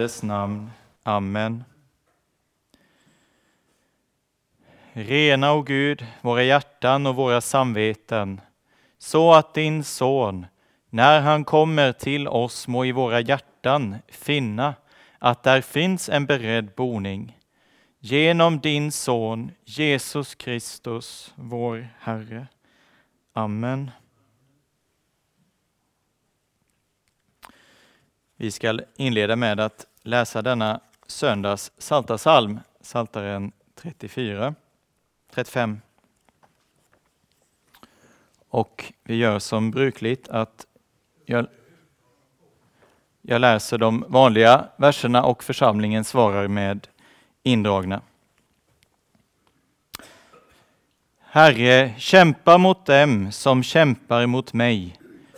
Andes namn. Amen. Rena, o Gud, våra hjärtan och våra samveten, så att din son, när han kommer till oss, må i våra hjärtan finna att där finns en beredd boning. Genom din son Jesus Kristus, vår Herre. Amen. Vi ska inleda med att läsa denna söndags salta psalm, Saltaren 34, 35. Och vi gör som brukligt att jag, jag läser de vanliga verserna och församlingen svarar med indragna. Herre, kämpa mot dem som kämpar mot mig.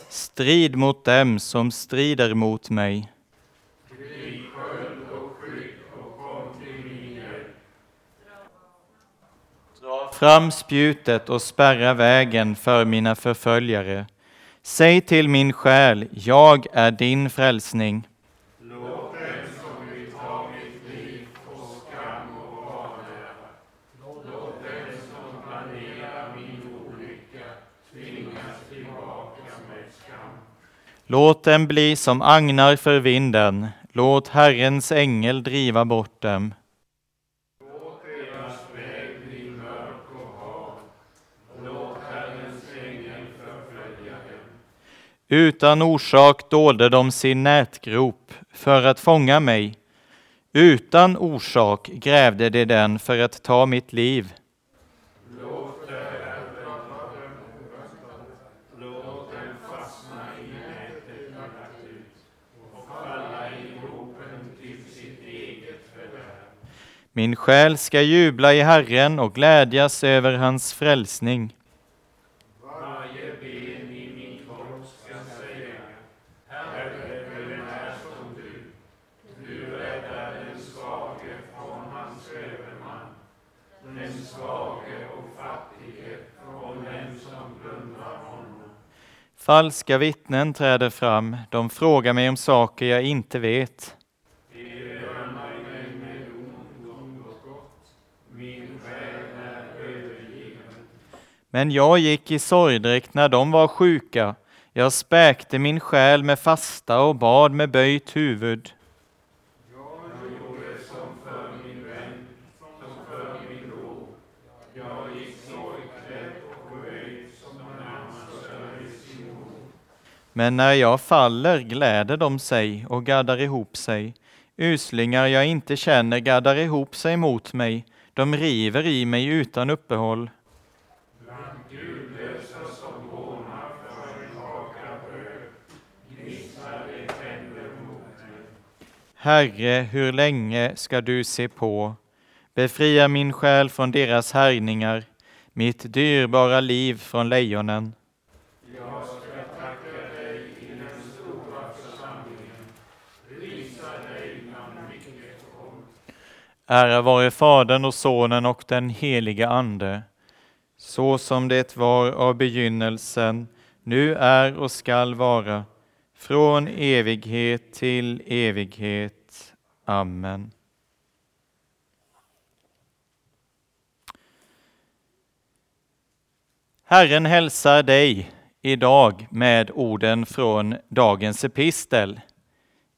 Strid mot dem som strider mot mig. Fram spjutet och spärra vägen för mina förföljare. Säg till min själ, jag är din frälsning. Låt dem bli som agnar för vinden, låt Herrens ängel driva bort dem. Låt deras väg bli mörk och hal, låt Herrens ängel förfölja dem. Utan orsak dolde de sin nätgrop för att fånga mig. Utan orsak grävde de den för att ta mitt liv. Min själ ska jubla i Herren och glädjas över hans frälsning. Falska vittnen träder fram, de frågar mig om saker jag inte vet. Men jag gick i sorgdräkt när de var sjuka. Jag späkte min själ med fasta och bad med böjt huvud. Men när jag faller gläder de sig och gaddar ihop sig. Uslingar jag inte känner gaddar ihop sig mot mig. De river i mig utan uppehåll. Herre, hur länge ska du se på? Befria min själ från deras härjningar, mitt dyrbara liv från lejonen. Jag ska tacka dig i den stora församlingen, prisa dig bland mycket folk. Ära vare Fadern och Sonen och den helige Ande, så som det var av begynnelsen, nu är och skall vara, från evighet till evighet. Amen. Herren hälsar dig idag med orden från dagens epistel.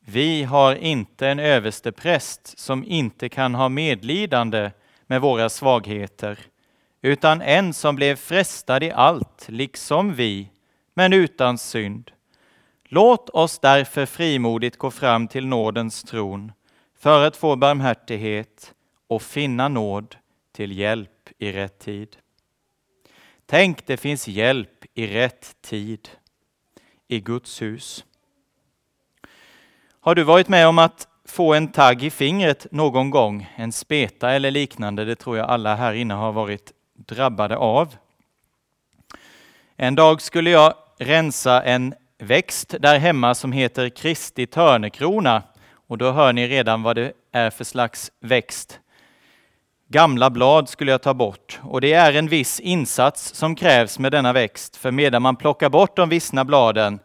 Vi har inte en överstepräst som inte kan ha medlidande med våra svagheter, utan en som blev frestad i allt, liksom vi, men utan synd. Låt oss därför frimodigt gå fram till nådens tron för att få barmhärtighet och finna nåd till hjälp i rätt tid. Tänk, det finns hjälp i rätt tid i Guds hus. Har du varit med om att få en tagg i fingret någon gång, en speta eller liknande? Det tror jag alla här inne har varit drabbade av. En dag skulle jag rensa en växt där hemma som heter Kristi törnekrona. Och då hör ni redan vad det är för slags växt. Gamla blad skulle jag ta bort och det är en viss insats som krävs med denna växt. För medan man plockar bort de vissna bladen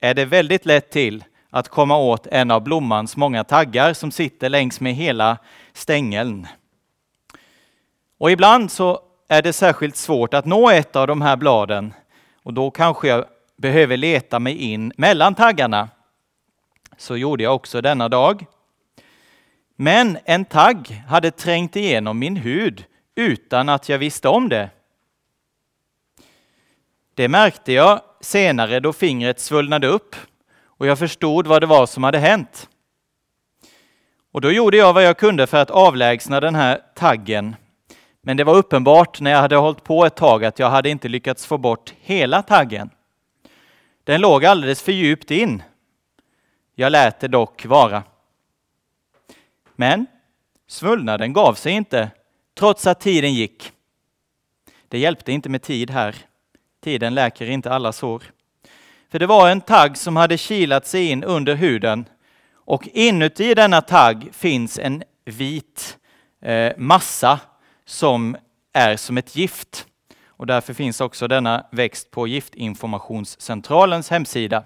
är det väldigt lätt till att komma åt en av blommans många taggar som sitter längs med hela stängeln. Och ibland så är det särskilt svårt att nå ett av de här bladen och då kanske jag behöver leta mig in mellan taggarna. Så gjorde jag också denna dag. Men en tagg hade trängt igenom min hud utan att jag visste om det. Det märkte jag senare då fingret svullnade upp och jag förstod vad det var som hade hänt. Och då gjorde jag vad jag kunde för att avlägsna den här taggen. Men det var uppenbart när jag hade hållit på ett tag att jag hade inte lyckats få bort hela taggen. Den låg alldeles för djupt in. Jag lät det dock vara. Men svullnaden gav sig inte, trots att tiden gick. Det hjälpte inte med tid här. Tiden läker inte alla sår. För det var en tagg som hade kilat sig in under huden och inuti denna tagg finns en vit eh, massa som är som ett gift. Och därför finns också denna växt på Giftinformationscentralens hemsida.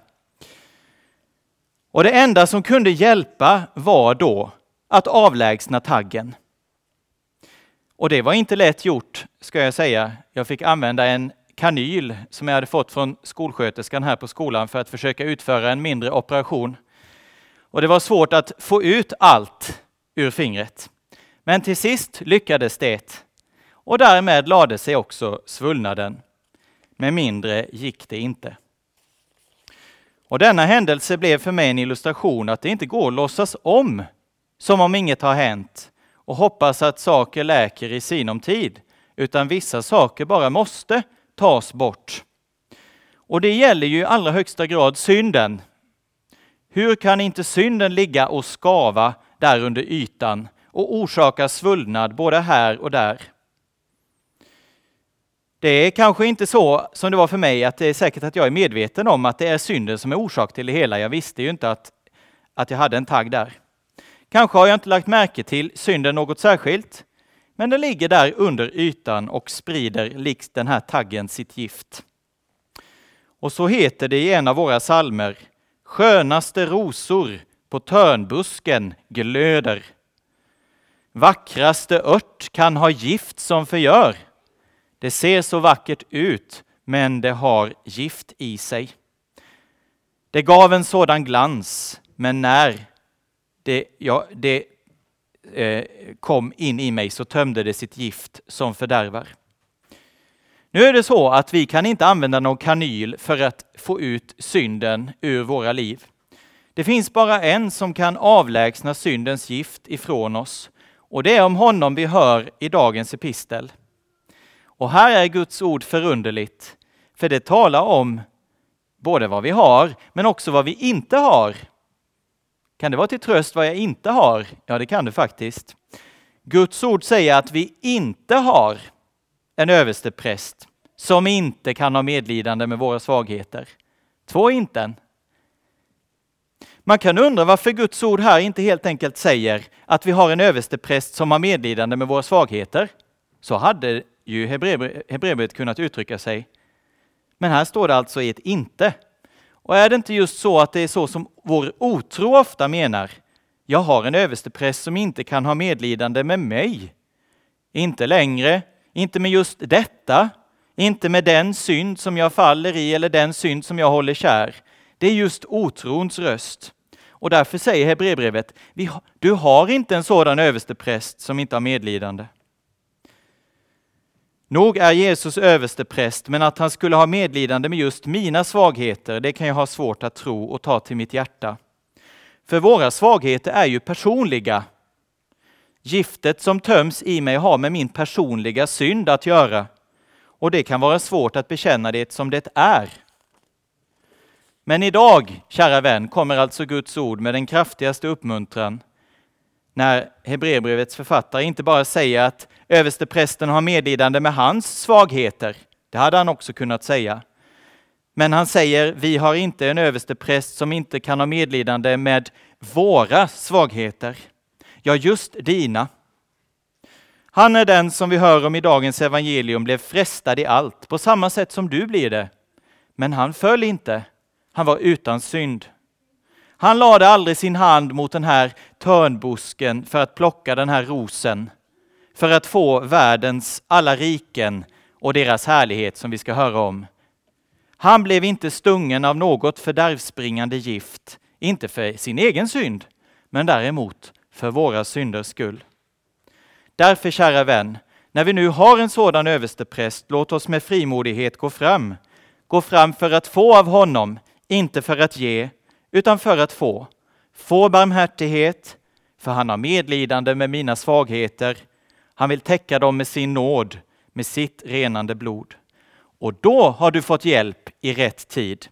Och det enda som kunde hjälpa var då att avlägsna taggen. Och det var inte lätt gjort, ska jag säga. Jag fick använda en kanyl som jag hade fått från skolsköterskan här på skolan för att försöka utföra en mindre operation. Och det var svårt att få ut allt ur fingret. Men till sist lyckades det. Och därmed lade sig också svullnaden. Med mindre gick det inte. Och denna händelse blev för mig en illustration att det inte går att låtsas om som om inget har hänt och hoppas att saker läker i sinom tid, utan vissa saker bara måste tas bort. Och det gäller ju i allra högsta grad synden. Hur kan inte synden ligga och skava där under ytan och orsaka svullnad både här och där? Det är kanske inte så som det var för mig, att det är säkert att jag är medveten om att det är synden som är orsak till det hela. Jag visste ju inte att, att jag hade en tagg där. Kanske har jag inte lagt märke till synden något särskilt, men den ligger där under ytan och sprider likt den här taggen sitt gift. Och så heter det i en av våra salmer, skönaste rosor på törnbusken glöder. Vackraste ört kan ha gift som förgör. Det ser så vackert ut, men det har gift i sig. Det gav en sådan glans, men när det, ja, det Eh, kom in i mig så tömde det sitt gift som fördärvar. Nu är det så att vi kan inte använda någon kanyl för att få ut synden ur våra liv. Det finns bara en som kan avlägsna syndens gift ifrån oss och det är om honom vi hör i dagens epistel. Och här är Guds ord förunderligt, för det talar om både vad vi har, men också vad vi inte har. Kan det vara till tröst vad jag inte har? Ja, det kan det faktiskt. Guds ord säger att vi inte har en överstepräst som inte kan ha medlidande med våra svagheter. Två inten. Man kan undra varför Guds ord här inte helt enkelt säger att vi har en överstepräst som har medlidande med våra svagheter. Så hade ju Hebreerbrevet kunnat uttrycka sig. Men här står det alltså i ett inte. Och är det inte just så att det är så som vår otro ofta menar? Jag har en överstepräst som inte kan ha medlidande med mig. Inte längre, inte med just detta, inte med den synd som jag faller i eller den synd som jag håller kär. Det är just otrons röst. Och därför säger Hebreerbrevet, du har inte en sådan överstepräst som inte har medlidande. Nog är Jesus överstepräst, men att han skulle ha medlidande med just mina svagheter, det kan jag ha svårt att tro och ta till mitt hjärta. För våra svagheter är ju personliga. Giftet som töms i mig har med min personliga synd att göra. Och det kan vara svårt att bekänna det som det är. Men idag, kära vän, kommer alltså Guds ord med den kraftigaste uppmuntran när Hebreerbrevets författare inte bara säger att översteprästen har medlidande med hans svagheter. Det hade han också kunnat säga. Men han säger, vi har inte en överstepräst som inte kan ha medlidande med våra svagheter. Ja, just dina. Han är den som vi hör om i dagens evangelium blev frestad i allt, på samma sätt som du blir det. Men han föll inte. Han var utan synd. Han lade aldrig sin hand mot den här törnbusken för att plocka den här rosen, för att få världens alla riken och deras härlighet som vi ska höra om. Han blev inte stungen av något fördärvsbringande gift, inte för sin egen synd, men däremot för våra synders skull. Därför, kära vän, när vi nu har en sådan överstepräst, låt oss med frimodighet gå fram. Gå fram för att få av honom, inte för att ge, utan för att få. Få barmhärtighet, för han har medlidande med mina svagheter. Han vill täcka dem med sin nåd, med sitt renande blod. Och då har du fått hjälp i rätt tid.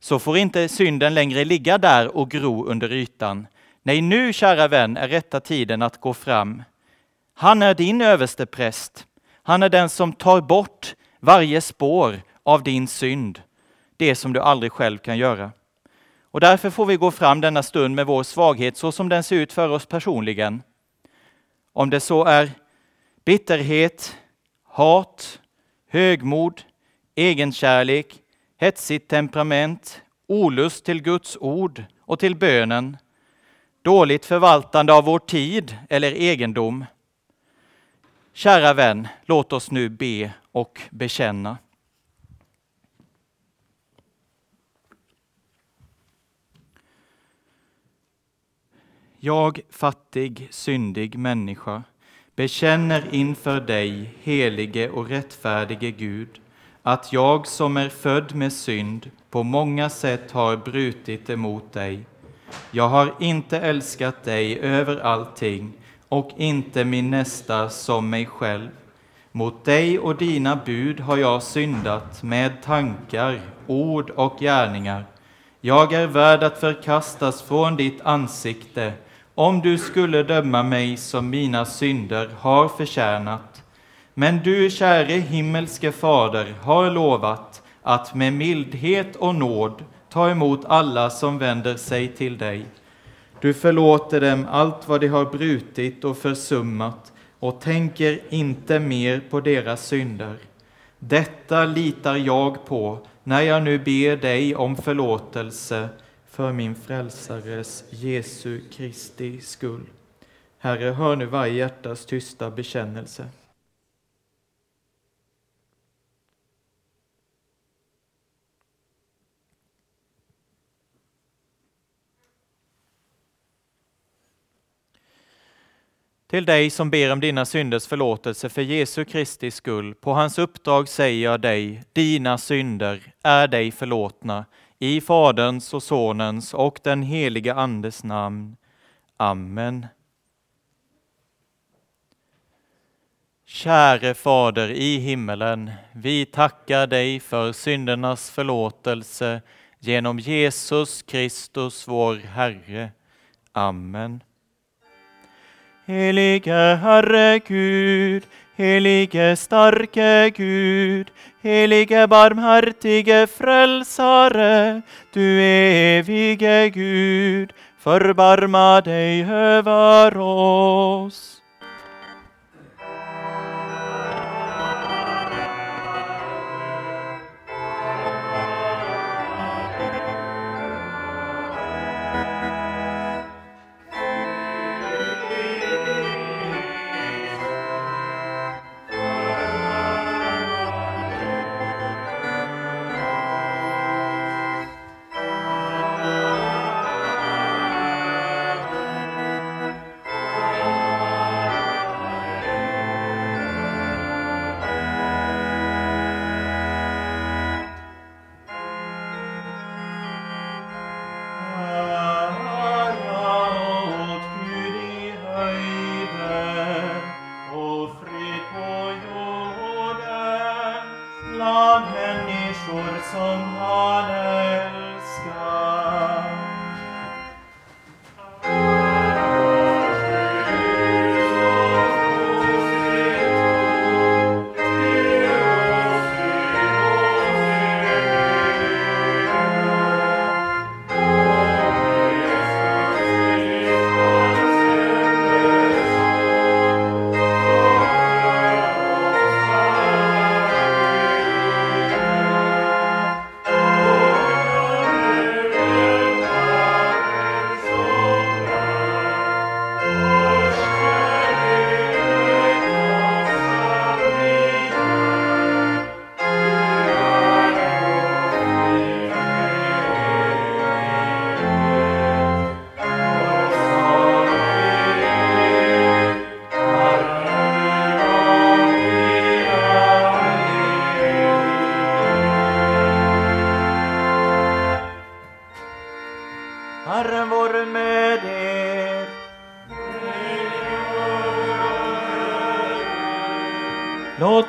Så får inte synden längre ligga där och gro under ytan. Nej, nu, kära vän, är rätta tiden att gå fram. Han är din överstepräst. Han är den som tar bort varje spår av din synd, det som du aldrig själv kan göra. Och därför får vi gå fram denna stund med vår svaghet så som den ser ut för oss personligen. Om det så är bitterhet, hat, högmod, egenkärlek, hetsigt temperament, olust till Guds ord och till bönen, dåligt förvaltande av vår tid eller egendom. Kära vän, låt oss nu be och bekänna. Jag, fattig, syndig människa, bekänner inför dig, helige och rättfärdige Gud, att jag som är född med synd på många sätt har brutit emot dig. Jag har inte älskat dig över allting och inte min nästa som mig själv. Mot dig och dina bud har jag syndat med tankar, ord och gärningar. Jag är värd att förkastas från ditt ansikte om du skulle döma mig som mina synder har förtjänat. Men du, käre himmelske Fader, har lovat att med mildhet och nåd ta emot alla som vänder sig till dig. Du förlåter dem allt vad de har brutit och försummat och tänker inte mer på deras synder. Detta litar jag på när jag nu ber dig om förlåtelse för min frälsares Jesu Kristi skull. Herre, hör nu varje hjärtas tysta bekännelse. Till dig som ber om dina synders förlåtelse för Jesu Kristi skull, på hans uppdrag säger jag dig, dina synder är dig förlåtna i Faderns och Sonens och den helige Andes namn. Amen. Käre Fader i himmelen, vi tackar dig för syndernas förlåtelse genom Jesus Kristus, vår Herre. Amen. Helige Herre Gud, Helige starke Gud, helige barmhärtige frälsare, du evige Gud, förbarma dig över oss.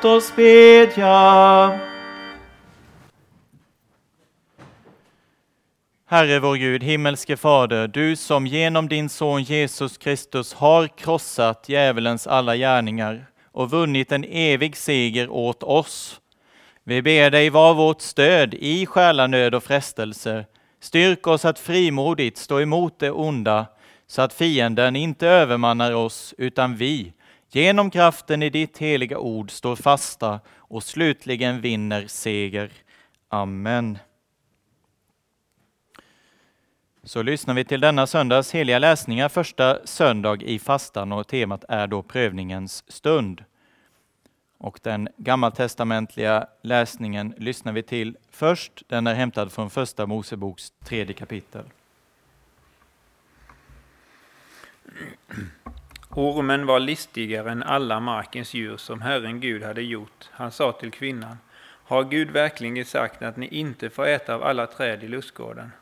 Oss bedja. Herre vår Gud, himmelske Fader, du som genom din son Jesus Kristus har krossat djävulens alla gärningar och vunnit en evig seger åt oss. Vi ber dig vara vårt stöd i själanöd och frestelser. Styrk oss att frimodigt stå emot det onda, så att fienden inte övermannar oss, utan vi, genom kraften i ditt heliga ord, står fasta och slutligen vinner seger. Amen. Så lyssnar vi till denna söndags heliga läsningar, första söndag i fastan och temat är då prövningens stund. Och den gammaltestamentliga läsningen lyssnar vi till först. Den är hämtad från första Moseboks tredje kapitel. Ormen var listigare än alla markens djur som Herren Gud hade gjort. Han sa till kvinnan, har Gud verkligen sagt att ni inte får äta av alla träd i lustgården?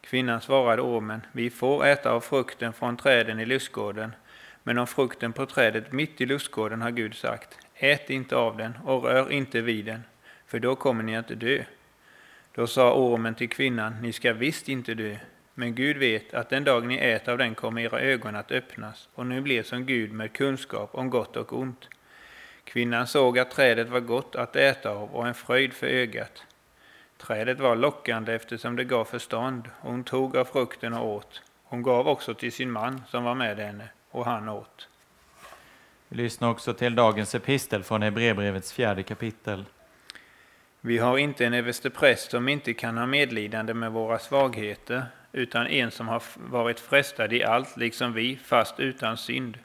Kvinnan svarade ormen, vi får äta av frukten från träden i lustgården, men om frukten på trädet mitt i lustgården har Gud sagt, ät inte av den och rör inte vid den, för då kommer ni att dö. Då sa ormen till kvinnan, ni ska visst inte dö, men Gud vet att den dag ni äter av den kommer era ögon att öppnas, och ni blir som Gud med kunskap om gott och ont. Kvinnan såg att trädet var gott att äta av och en fröjd för ögat. Trädet var lockande eftersom det gav förstånd, och hon tog av frukten och åt. Hon gav också till sin man som var med henne, och han åt. Vi lyssnar också till dagens epistel från Hebreerbrevets fjärde kapitel. Vi har inte en överstepräst som inte kan ha medlidande med våra svagheter, utan en som har varit frestad i allt, liksom vi, fast utan synd.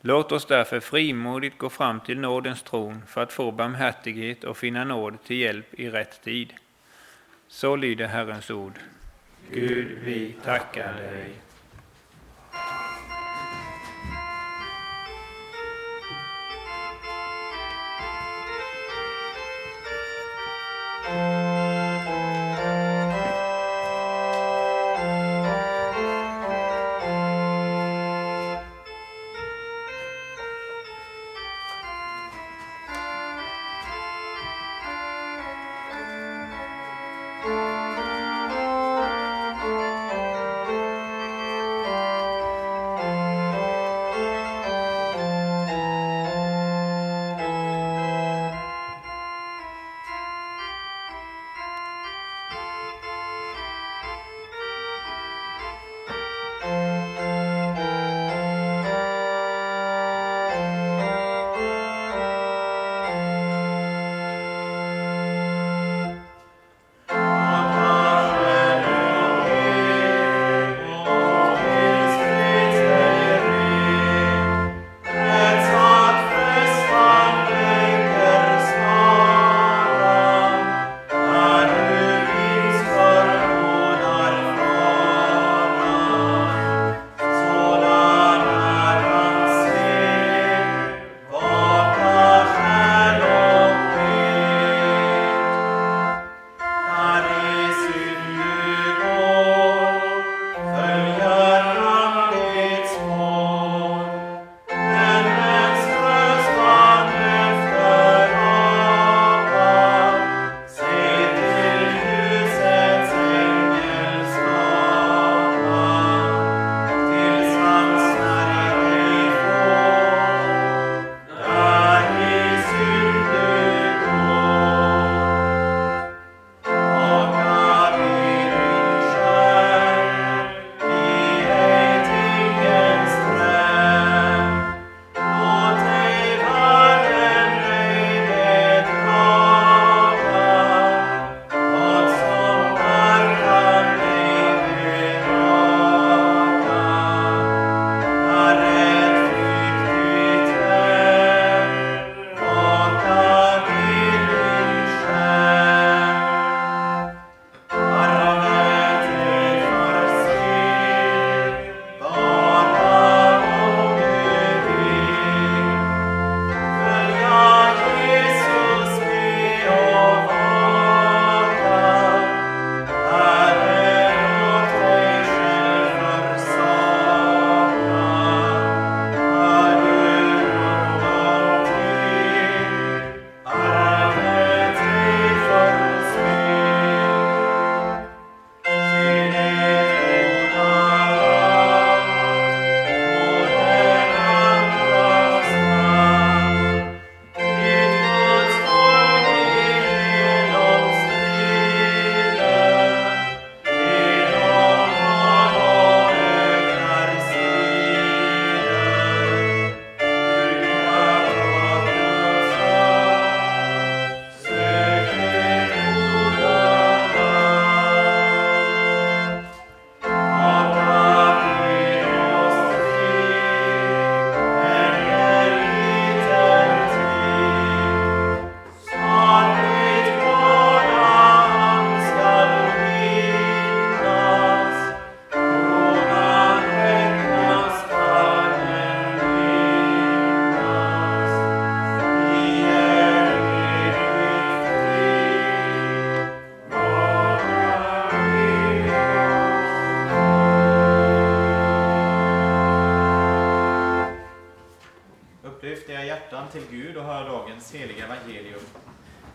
Låt oss därför frimodigt gå fram till nådens tron för att få barmhärtighet och finna nåd till hjälp i rätt tid. Så lyder Herrens ord. Gud, vi tackar dig.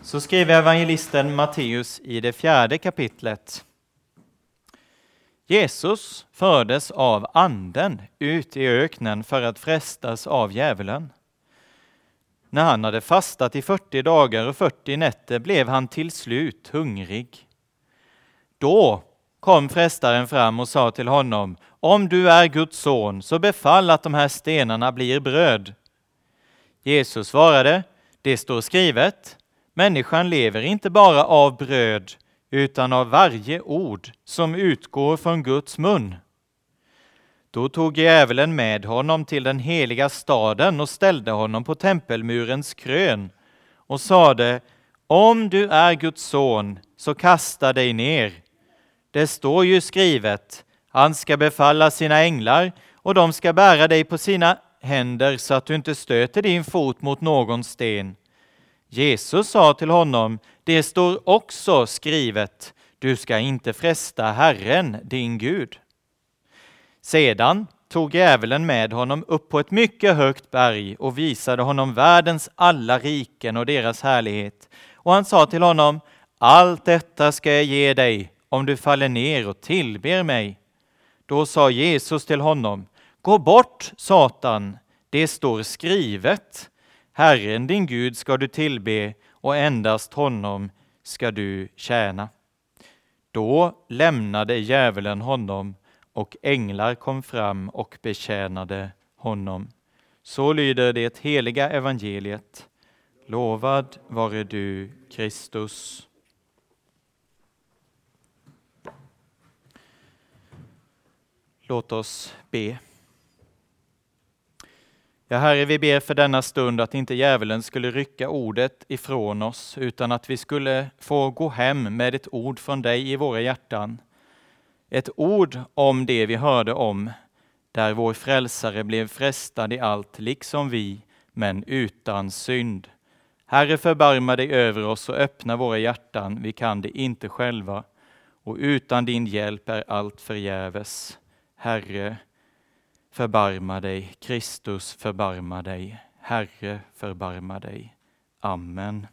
Så skriver evangelisten Matteus i det fjärde kapitlet. Jesus fördes av anden ut i öknen för att frestas av djävulen. När han hade fastat i 40 dagar och 40 nätter blev han till slut hungrig. Då kom frestaren fram och sa till honom, om du är Guds son, så befall att de här stenarna blir bröd. Jesus svarade, det står skrivet, människan lever inte bara av bröd, utan av varje ord som utgår från Guds mun. Då tog djävulen med honom till den heliga staden och ställde honom på tempelmurens krön och sade, om du är Guds son, så kasta dig ner. Det står ju skrivet, han ska befalla sina änglar och de ska bära dig på sina händer så att du inte stöter din fot mot någon sten. Jesus sa till honom, det står också skrivet, du ska inte fresta Herren, din Gud. Sedan tog djävulen med honom upp på ett mycket högt berg och visade honom världens alla riken och deras härlighet. Och han sa till honom, allt detta ska jag ge dig om du faller ner och tillber mig. Då sa Jesus till honom, Gå bort, Satan, det står skrivet. Herren din Gud ska du tillbe och endast honom ska du tjäna. Då lämnade djävulen honom och änglar kom fram och betjänade honom. Så lyder det heliga evangeliet. Lovad vare du, Kristus. Låt oss be. Ja, Herre, vi ber för denna stund att inte djävulen skulle rycka ordet ifrån oss, utan att vi skulle få gå hem med ett ord från dig i våra hjärtan. Ett ord om det vi hörde om, där vår frälsare blev frestad i allt, liksom vi, men utan synd. Herre, förbarma dig över oss och öppna våra hjärtan, vi kan det inte själva, och utan din hjälp är allt förgäves. Herre, förbarma dig. Kristus, förbarma dig. Herre, förbarma dig. Amen.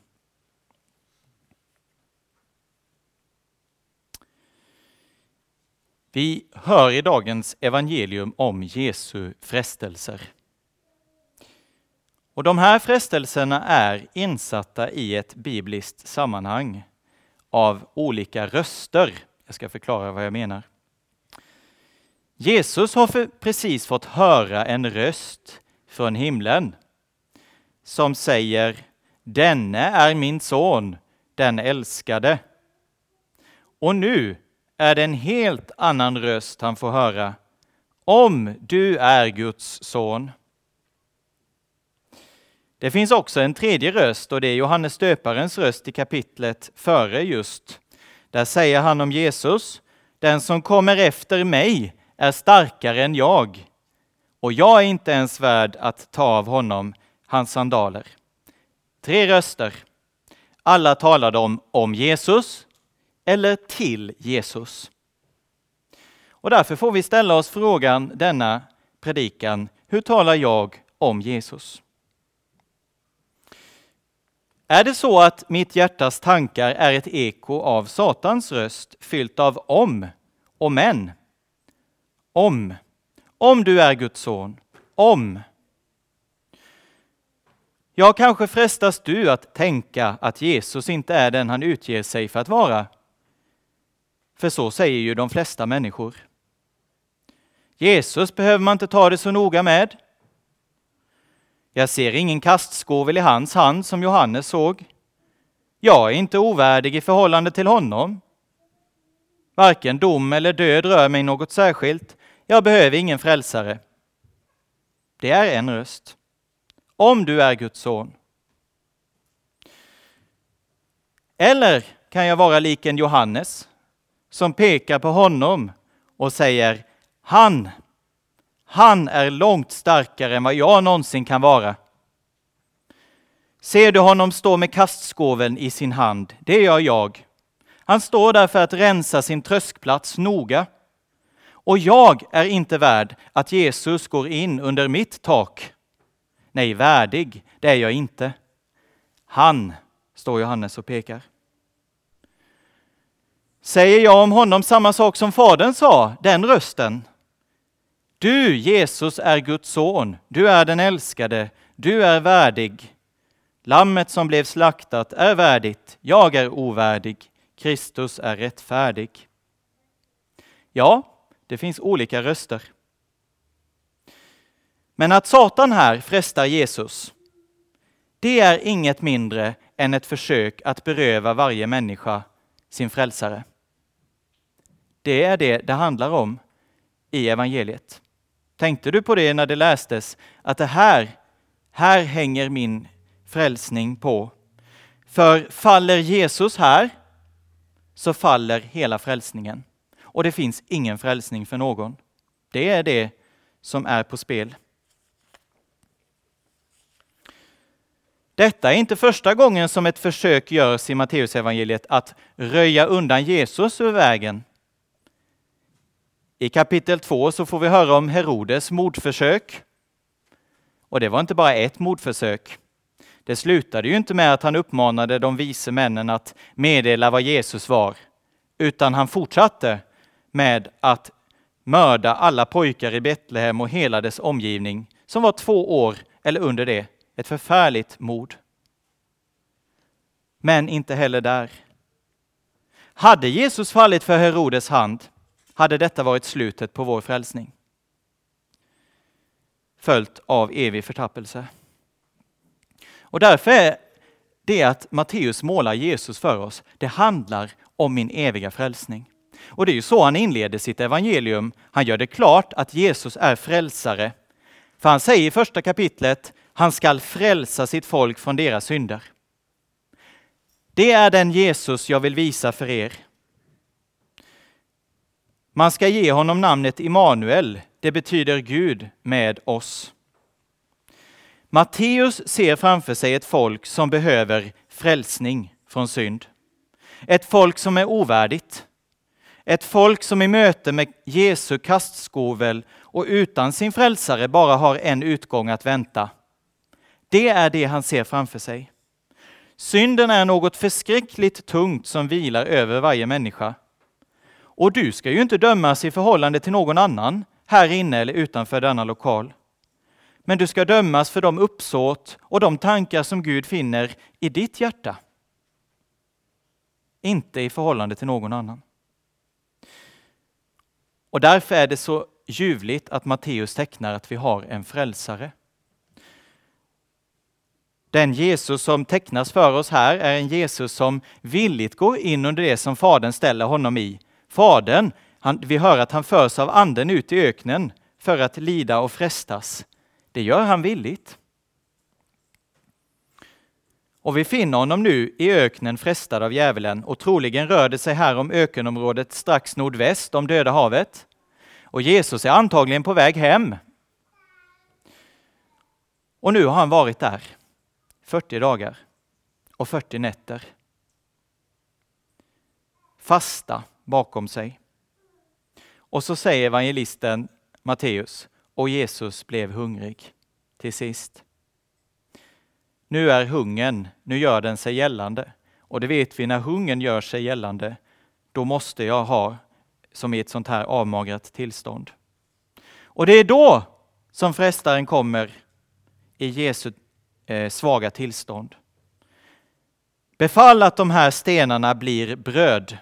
Vi hör i dagens evangelium om Jesu frestelser. Och de här frestelserna är insatta i ett bibliskt sammanhang av olika röster. Jag ska förklara vad jag menar. Jesus har precis fått höra en röst från himlen som säger Denne är min son, den älskade. Och nu är det en helt annan röst han får höra. Om du är Guds son. Det finns också en tredje röst och det är Johannes döparens röst i kapitlet före just. Där säger han om Jesus, den som kommer efter mig är starkare än jag och jag är inte ens värd att ta av honom hans sandaler. Tre röster. Alla talade om om Jesus eller till Jesus. Och därför får vi ställa oss frågan denna predikan, hur talar jag om Jesus? Är det så att mitt hjärtas tankar är ett eko av Satans röst fyllt av om och men? Om. Om du är Guds son. Om. Ja, kanske frestas du att tänka att Jesus inte är den han utger sig för att vara. För så säger ju de flesta människor. Jesus behöver man inte ta det så noga med. Jag ser ingen kastskovel i hans hand som Johannes såg. Jag är inte ovärdig i förhållande till honom. Varken dom eller död rör mig något särskilt. Jag behöver ingen frälsare. Det är en röst. Om du är Guds son. Eller kan jag vara lik en Johannes som pekar på honom och säger han, han är långt starkare än vad jag någonsin kan vara. Ser du honom stå med kastskoveln i sin hand? Det gör jag. Han står där för att rensa sin tröskplats noga. Och jag är inte värd att Jesus går in under mitt tak. Nej, värdig, det är jag inte. Han, står Johannes och pekar. Säger jag om honom samma sak som Fadern sa, den rösten? Du, Jesus, är Guds son, du är den älskade, du är värdig. Lammet som blev slaktat är värdigt, jag är ovärdig, Kristus är rättfärdig. Ja, det finns olika röster. Men att Satan här frestar Jesus, det är inget mindre än ett försök att beröva varje människa sin frälsare. Det är det det handlar om i evangeliet. Tänkte du på det när det lästes? Att det här, här hänger min frälsning på. För faller Jesus här, så faller hela frälsningen. Och det finns ingen frälsning för någon. Det är det som är på spel. Detta är inte första gången som ett försök görs i Matteusevangeliet att röja undan Jesus ur vägen. I kapitel 2 så får vi höra om Herodes mordförsök. Och det var inte bara ett mordförsök. Det slutade ju inte med att han uppmanade de vise männen att meddela vad Jesus var, utan han fortsatte med att mörda alla pojkar i Betlehem och hela dess omgivning, som var två år eller under det. Ett förfärligt mord. Men inte heller där. Hade Jesus fallit för Herodes hand hade detta varit slutet på vår frälsning. Följt av evig förtappelse. Och därför är det att Matteus målar Jesus för oss, det handlar om min eviga frälsning. Och det är ju så han inleder sitt evangelium. Han gör det klart att Jesus är frälsare. För han säger i första kapitlet, han skall frälsa sitt folk från deras synder. Det är den Jesus jag vill visa för er. Man ska ge honom namnet Immanuel. Det betyder Gud med oss. Matteus ser framför sig ett folk som behöver frälsning från synd. Ett folk som är ovärdigt. Ett folk som i möte med Jesu kastskovel och utan sin frälsare bara har en utgång att vänta. Det är det han ser framför sig. Synden är något förskräckligt tungt som vilar över varje människa. Och du ska ju inte dömas i förhållande till någon annan, här inne eller utanför denna lokal. Men du ska dömas för de uppsåt och de tankar som Gud finner i ditt hjärta. Inte i förhållande till någon annan. Och därför är det så ljuvligt att Matteus tecknar att vi har en frälsare. Den Jesus som tecknas för oss här är en Jesus som villigt går in under det som Fadern ställer honom i. Fadern, han, vi hör att han förs av anden ut i öknen för att lida och frestas. Det gör han villigt. Och vi finner honom nu i öknen frestad av djävulen och troligen rör det sig här om ökenområdet strax nordväst om Döda havet. Och Jesus är antagligen på väg hem. Och nu har han varit där 40 dagar och 40 nätter. Fasta bakom sig. Och så säger evangelisten Matteus, och Jesus blev hungrig till sist. Nu är hungern, nu gör den sig gällande. Och det vet vi, när hungern gör sig gällande, då måste jag ha som i ett sånt här avmagrat tillstånd. Och det är då som frestaren kommer i Jesu eh, svaga tillstånd. Befall att de här stenarna blir bröd.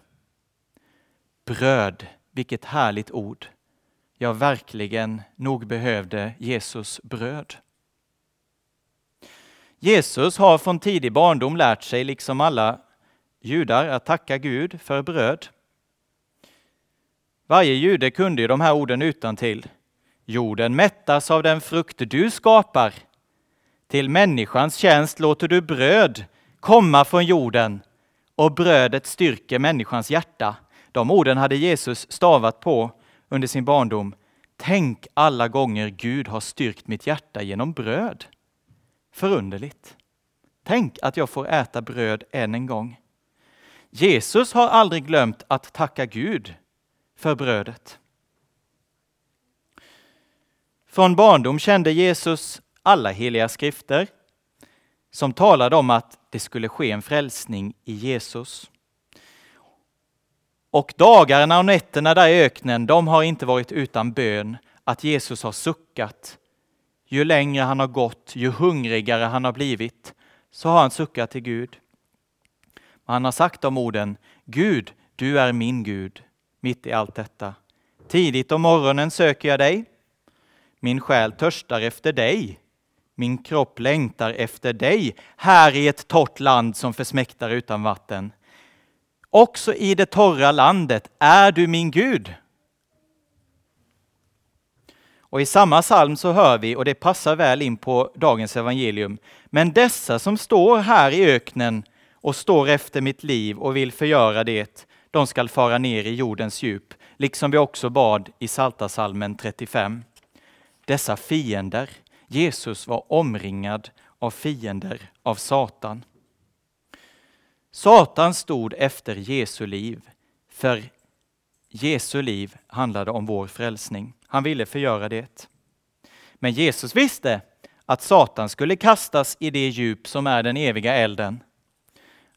Bröd, vilket härligt ord. Jag verkligen nog behövde Jesus bröd. Jesus har från tidig barndom lärt sig, liksom alla judar, att tacka Gud för bröd. Varje jude kunde ju de här orden utan till. Jorden mättas av den frukt du skapar. Till människans tjänst låter du bröd komma från jorden och brödet styrker människans hjärta. De orden hade Jesus stavat på under sin barndom. Tänk alla gånger Gud har styrkt mitt hjärta genom bröd. Förunderligt. Tänk att jag får äta bröd än en gång. Jesus har aldrig glömt att tacka Gud för brödet. Från barndom kände Jesus alla heliga skrifter som talade om att det skulle ske en frälsning i Jesus. Och dagarna och nätterna där i öknen, de har inte varit utan bön, att Jesus har suckat. Ju längre han har gått, ju hungrigare han har blivit, så har han suckat till Gud. Han har sagt de orden, Gud, du är min Gud, mitt i allt detta. Tidigt om morgonen söker jag dig. Min själ törstar efter dig. Min kropp längtar efter dig, här i ett torrt land som försmäktar utan vatten. Också i det torra landet är du min Gud. Och i samma psalm så hör vi, och det passar väl in på dagens evangelium, men dessa som står här i öknen och står efter mitt liv och vill förgöra det, de skall fara ner i jordens djup, liksom vi också bad i Saltasalmen 35. Dessa fiender, Jesus var omringad av fiender av Satan. Satan stod efter Jesu liv, för Jesu liv handlade om vår frälsning. Han ville förgöra det. Men Jesus visste att Satan skulle kastas i det djup som är den eviga elden.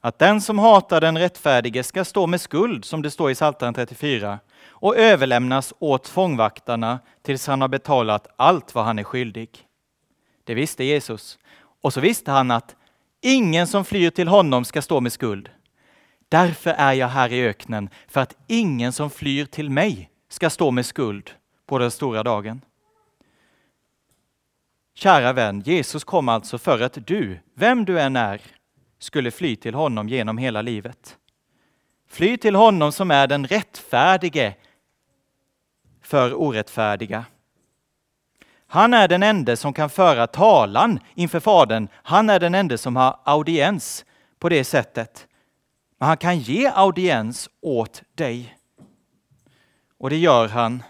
Att den som hatar den rättfärdige ska stå med skuld, som det står i Psaltaren 34, och överlämnas åt fångvaktarna tills han har betalat allt vad han är skyldig. Det visste Jesus. Och så visste han att ingen som flyr till honom ska stå med skuld. Därför är jag här i öknen, för att ingen som flyr till mig ska stå med skuld på den stora dagen. Kära vän, Jesus kom alltså för att du, vem du än är, skulle fly till honom genom hela livet. Fly till honom som är den rättfärdige för orättfärdiga. Han är den enda som kan föra talan inför Fadern. Han är den enda som har audiens på det sättet. Men han kan ge audiens åt dig. Och det gör han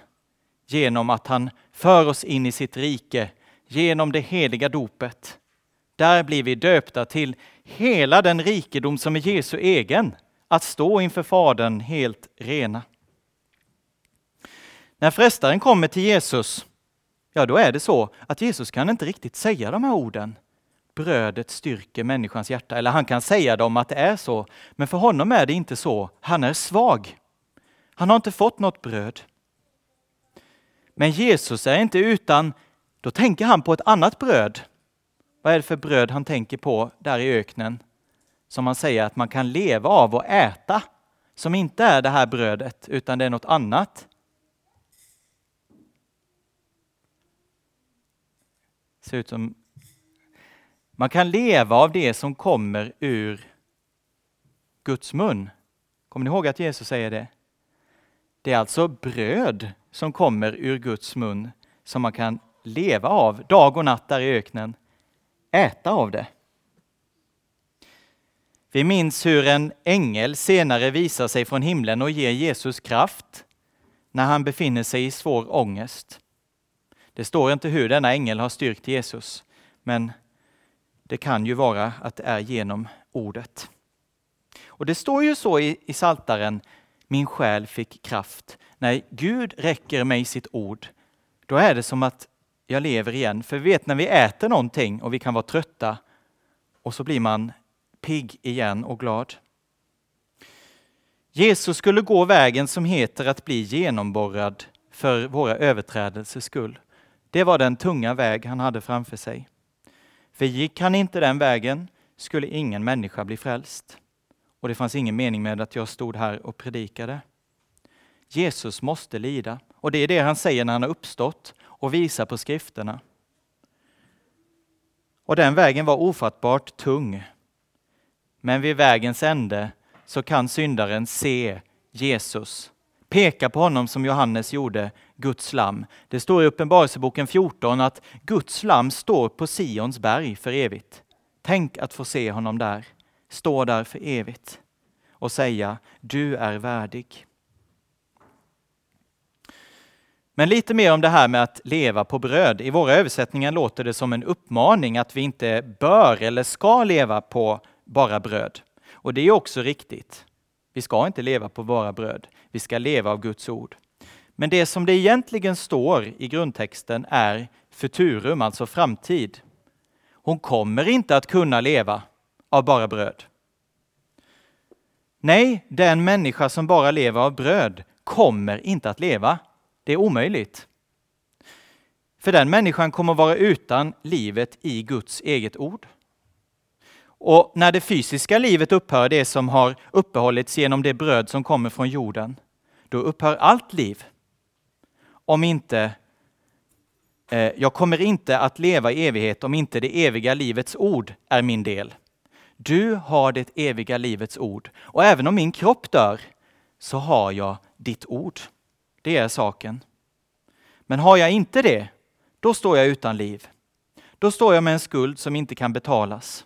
genom att han för oss in i sitt rike genom det heliga dopet. Där blir vi döpta till hela den rikedom som är Jesu egen, att stå inför Fadern helt rena. När frestaren kommer till Jesus, ja då är det så att Jesus kan inte riktigt säga de här orden. Brödet styrker människans hjärta, eller han kan säga dem att det är så, men för honom är det inte så. Han är svag. Han har inte fått något bröd. Men Jesus är inte utan, då tänker han på ett annat bröd. Vad är det för bröd han tänker på där i öknen? Som han säger att man kan leva av och äta. Som inte är det här brödet, utan det är något annat. Ser ut som man kan leva av det som kommer ur Guds mun. Kommer ni ihåg att Jesus säger det? Det är alltså bröd som kommer ur Guds mun som man kan leva av dag och natt där i öknen. Äta av det. Vi minns hur en ängel senare visar sig från himlen och ger Jesus kraft när han befinner sig i svår ångest. Det står inte hur denna ängel har styrkt Jesus, men det kan ju vara att det är genom ordet. Och det står ju så i, i Saltaren, min själ fick kraft. När Gud räcker mig sitt ord, då är det som att jag lever igen. För vi vet när vi äter någonting och vi kan vara trötta och så blir man pigg igen och glad. Jesus skulle gå vägen som heter att bli genomborrad för våra överträdelsers skull. Det var den tunga väg han hade framför sig. För gick han inte den vägen skulle ingen människa bli frälst. Och det fanns ingen mening med att jag stod här och predikade. Jesus måste lida. Och det är det han säger när han har uppstått och visar på skrifterna. Och den vägen var ofattbart tung. Men vid vägens ände så kan syndaren se Jesus peka på honom som Johannes gjorde, Guds lam. Det står i Uppenbarelseboken 14 att Guds lam står på Sions berg för evigt. Tänk att få se honom där, stå där för evigt och säga du är värdig. Men lite mer om det här med att leva på bröd. I våra översättningar låter det som en uppmaning att vi inte bör eller ska leva på bara bröd. Och det är också riktigt. Vi ska inte leva på bara bröd. Vi ska leva av Guds ord. Men det som det egentligen står i grundtexten är futurum, alltså framtid. hon kommer inte att kunna leva av bara bröd. Nej, den människa som bara lever av bröd kommer inte att leva. Det är omöjligt. För den människan kommer att vara utan livet i Guds eget ord. Och när det fysiska livet upphör, det som har uppehållits genom det bröd som kommer från jorden, då upphör allt liv. Om inte eh, jag kommer inte att leva i evighet om inte det eviga livets ord är min del. Du har det eviga livets ord och även om min kropp dör så har jag ditt ord. Det är saken. Men har jag inte det, då står jag utan liv. Då står jag med en skuld som inte kan betalas.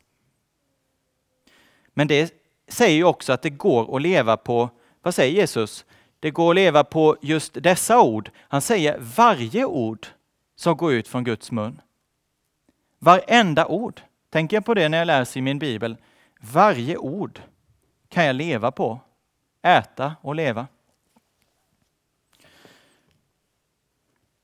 Men det säger ju också att det går att leva på, vad säger Jesus? Det går att leva på just dessa ord. Han säger varje ord som går ut från Guds mun. Varenda ord. Tänker jag på det när jag läser i min bibel. Varje ord kan jag leva på, äta och leva.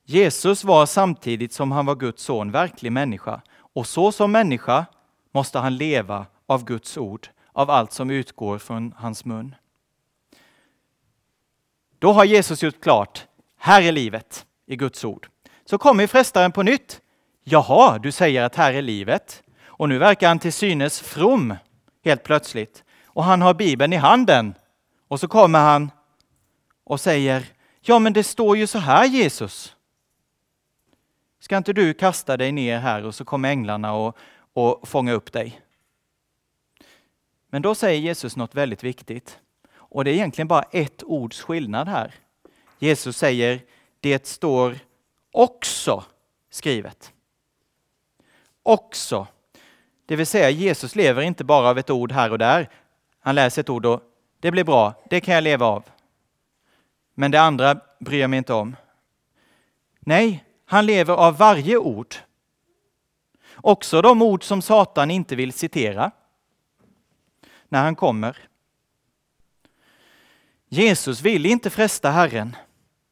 Jesus var samtidigt som han var Guds son verklig människa och så som människa måste han leva av Guds ord, av allt som utgår från hans mun. Då har Jesus gjort klart, här är livet i Guds ord. Så kommer frestaren på nytt. Jaha, du säger att här är livet. Och nu verkar han till synes from helt plötsligt. Och han har Bibeln i handen. Och så kommer han och säger, ja men det står ju så här Jesus. Ska inte du kasta dig ner här och så kommer änglarna och, och fånga upp dig? Men då säger Jesus något väldigt viktigt. Och det är egentligen bara ett ords skillnad här. Jesus säger, det står också skrivet. Också. Det vill säga Jesus lever inte bara av ett ord här och där. Han läser ett ord och det blir bra, det kan jag leva av. Men det andra bryr jag mig inte om. Nej, han lever av varje ord. Också de ord som Satan inte vill citera när han kommer. Jesus vill inte fresta Herren.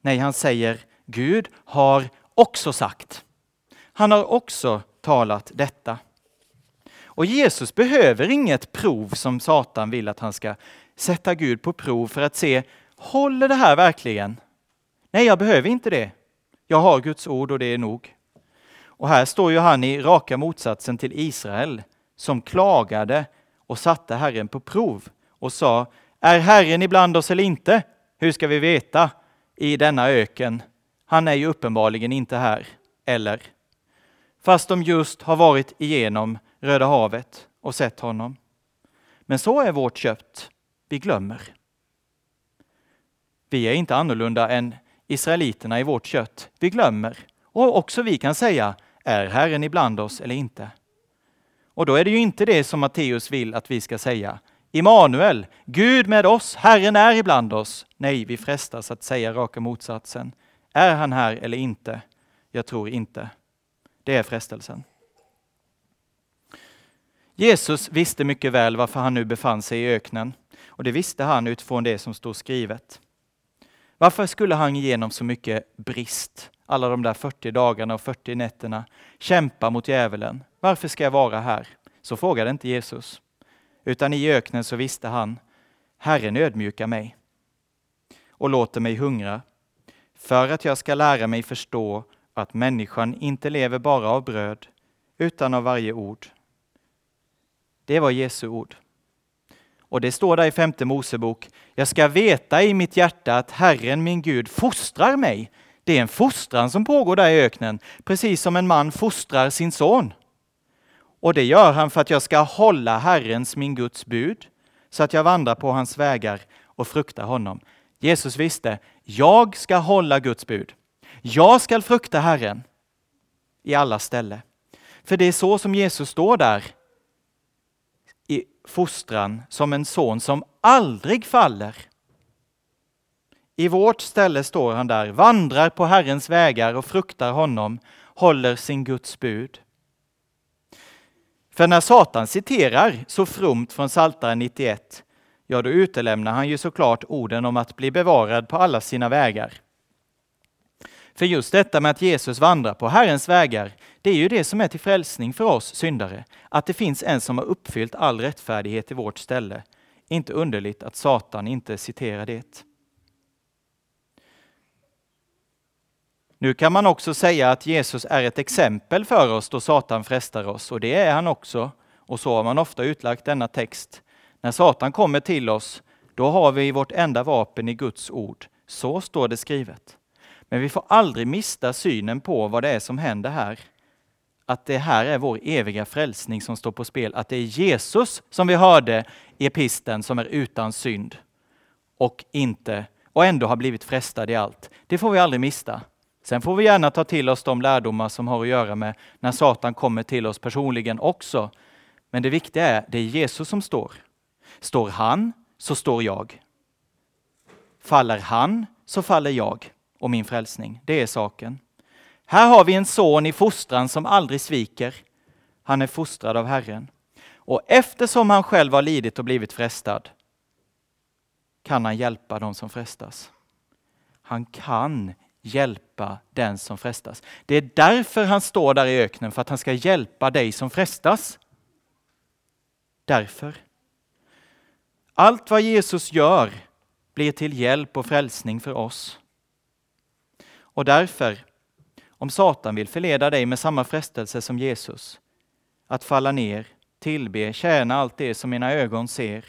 Nej, han säger Gud har också sagt. Han har också talat detta. Och Jesus behöver inget prov som Satan vill att han ska sätta Gud på prov för att se, håller det här verkligen? Nej, jag behöver inte det. Jag har Guds ord och det är nog. Och här står ju han i raka motsatsen till Israel som klagade och satte Herren på prov och sa, är Herren ibland oss eller inte? Hur ska vi veta i denna öken? Han är ju uppenbarligen inte här, eller? Fast de just har varit igenom Röda havet och sett honom. Men så är vårt kött. Vi glömmer. Vi är inte annorlunda än israeliterna i vårt kött. Vi glömmer. Och också vi kan säga, är Herren ibland oss eller inte? Och då är det ju inte det som Matteus vill att vi ska säga. Immanuel, Gud med oss, Herren är ibland oss. Nej, vi frestas att säga raka motsatsen. Är han här eller inte? Jag tror inte. Det är frestelsen. Jesus visste mycket väl varför han nu befann sig i öknen och det visste han utifrån det som stod skrivet. Varför skulle han genom så mycket brist, alla de där 40 dagarna och 40 nätterna, kämpa mot djävulen? Varför ska jag vara här? Så frågade inte Jesus. Utan i öknen så visste han, Herren ödmjukar mig och låter mig hungra för att jag ska lära mig förstå att människan inte lever bara av bröd utan av varje ord. Det var Jesu ord. Och det står där i femte Mosebok. Jag ska veta i mitt hjärta att Herren min Gud fostrar mig. Det är en fostran som pågår där i öknen, precis som en man fostrar sin son. Och det gör han för att jag ska hålla Herrens, min Guds bud, så att jag vandrar på hans vägar och fruktar honom. Jesus visste, jag ska hålla Guds bud. Jag ska frukta Herren i alla ställen. För det är så som Jesus står där fostran som en son som aldrig faller. I vårt ställe står han där, vandrar på Herrens vägar och fruktar honom, håller sin Guds bud. För när Satan citerar så fromt från Psaltaren 91, ja då utelämnar han ju såklart orden om att bli bevarad på alla sina vägar. För just detta med att Jesus vandrar på Herrens vägar, det är ju det som är till frälsning för oss syndare. Att det finns en som har uppfyllt all rättfärdighet i vårt ställe. Inte underligt att Satan inte citerar det. Nu kan man också säga att Jesus är ett exempel för oss då Satan frestar oss, och det är han också. Och så har man ofta utlagt denna text. När Satan kommer till oss, då har vi vårt enda vapen i Guds ord. Så står det skrivet. Men vi får aldrig mista synen på vad det är som händer här. Att det här är vår eviga frälsning som står på spel. Att det är Jesus som vi hörde i episten som är utan synd och inte och ändå har blivit frestad i allt. Det får vi aldrig mista. Sen får vi gärna ta till oss de lärdomar som har att göra med när Satan kommer till oss personligen också. Men det viktiga är, det är Jesus som står. Står han, så står jag. Faller han, så faller jag och min frälsning. Det är saken. Här har vi en son i fostran som aldrig sviker. Han är fostrad av Herren. Och eftersom han själv har lidit och blivit frestad kan han hjälpa de som frestas. Han kan hjälpa den som frestas. Det är därför han står där i öknen, för att han ska hjälpa dig som frestas. Därför. Allt vad Jesus gör blir till hjälp och frälsning för oss. Och därför, om Satan vill förleda dig med samma frestelse som Jesus, att falla ner, tillbe, tjäna allt det som mina ögon ser.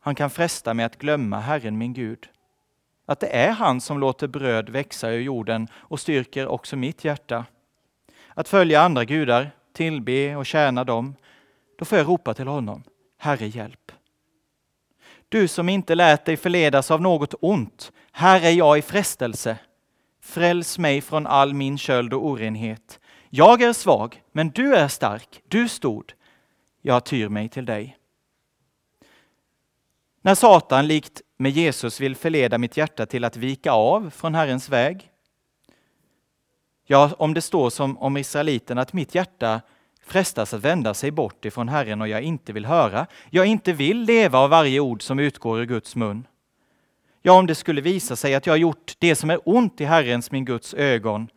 Han kan fresta med att glömma Herren min Gud. Att det är han som låter bröd växa ur jorden och styrker också mitt hjärta. Att följa andra gudar, tillbe och tjäna dem, då får jag ropa till honom, Herre hjälp. Du som inte lät dig förledas av något ont, här är jag i frestelse. Fräls mig från all min köld och orenhet. Jag är svag, men du är stark, du stod. Jag tyr mig till dig. När Satan likt med Jesus vill förleda mitt hjärta till att vika av från Herrens väg. Ja, om det står som om israeliterna att mitt hjärta frestas att vända sig bort ifrån Herren och jag inte vill höra, jag inte vill leva av varje ord som utgår ur Guds mun. Ja, om det skulle visa sig att jag gjort det som är ont i Herrens, min Guds ögon,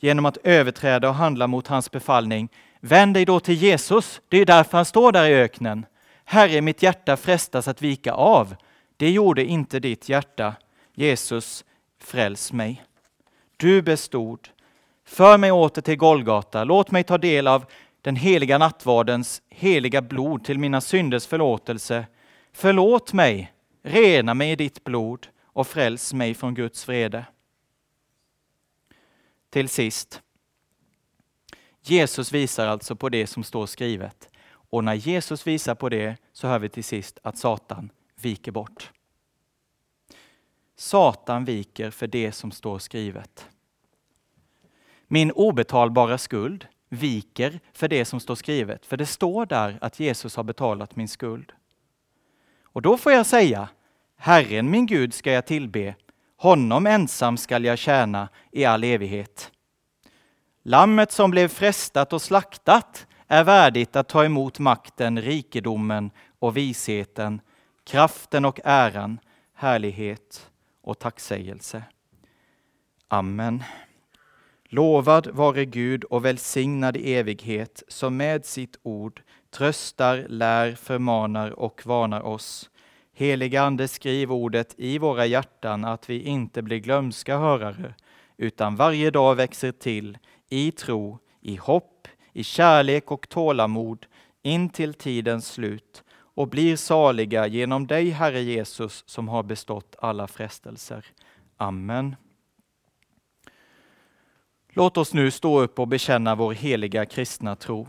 genom att överträda och handla mot hans befallning, vänd dig då till Jesus. Det är därför han står där i öknen. Herre, mitt hjärta frestas att vika av. Det gjorde inte ditt hjärta. Jesus, fräls mig. Du bestod. För mig åter till Golgata. Låt mig ta del av den heliga nattvardens heliga blod till mina synders förlåtelse. Förlåt mig, rena mig i ditt blod och fräls mig från Guds vrede. Till sist. Jesus visar alltså på det som står skrivet. Och när Jesus visar på det så hör vi till sist att Satan viker bort. Satan viker för det som står skrivet. Min obetalbara skuld viker för det som står skrivet, för det står där att Jesus har betalat min skuld. Och då får jag säga, Herren min Gud ska jag tillbe, honom ensam skall jag tjäna i all evighet. Lammet som blev frestat och slaktat är värdigt att ta emot makten, rikedomen och visheten, kraften och äran, härlighet och tacksägelse. Amen. Lovad vare Gud och välsignad i evighet, som med sitt ord tröstar, lär, förmanar och varnar oss. Helige Ande, skriv ordet i våra hjärtan, att vi inte blir glömska hörare, utan varje dag växer till i tro, i hopp, i kärlek och tålamod, in till tidens slut och blir saliga genom dig, Herre Jesus, som har bestått alla frestelser. Amen. Låt oss nu stå upp och bekänna vår heliga kristna tro.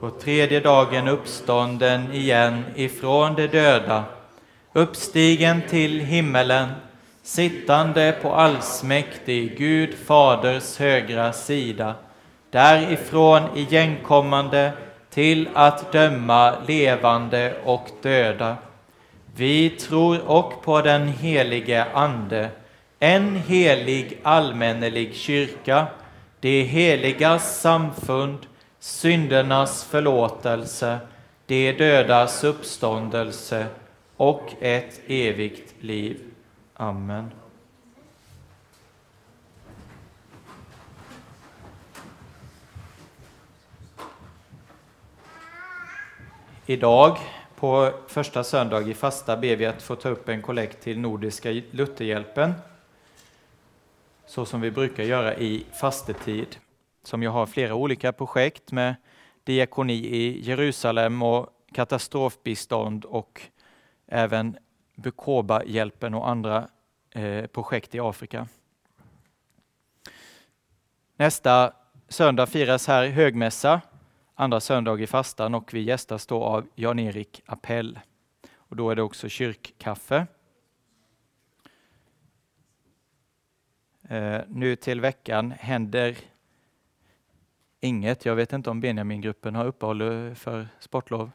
på tredje dagen uppstånden igen ifrån de döda, uppstigen till himmelen, sittande på allsmäktig Gud faders högra sida, därifrån igenkommande till att döma levande och döda. Vi tror och på den helige Ande, en helig allmännelig kyrka, det heligas samfund, syndernas förlåtelse, de dödas uppståndelse och ett evigt liv. Amen. Idag på första söndag i fasta ber vi att få ta upp en kollekt till Nordiska Lutherhjälpen så som vi brukar göra i fastetid. Som ju har flera olika projekt med diakoni i Jerusalem och katastrofbistånd och även Bukoba-hjälpen och andra eh, projekt i Afrika. Nästa söndag firas här högmässa, andra söndag i fastan och vi gästas då av Jan-Erik Appell. Och då är det också kyrkkaffe. Eh, nu till veckan händer inget. Jag vet inte om Benjamingruppen har uppehåll för sportlov.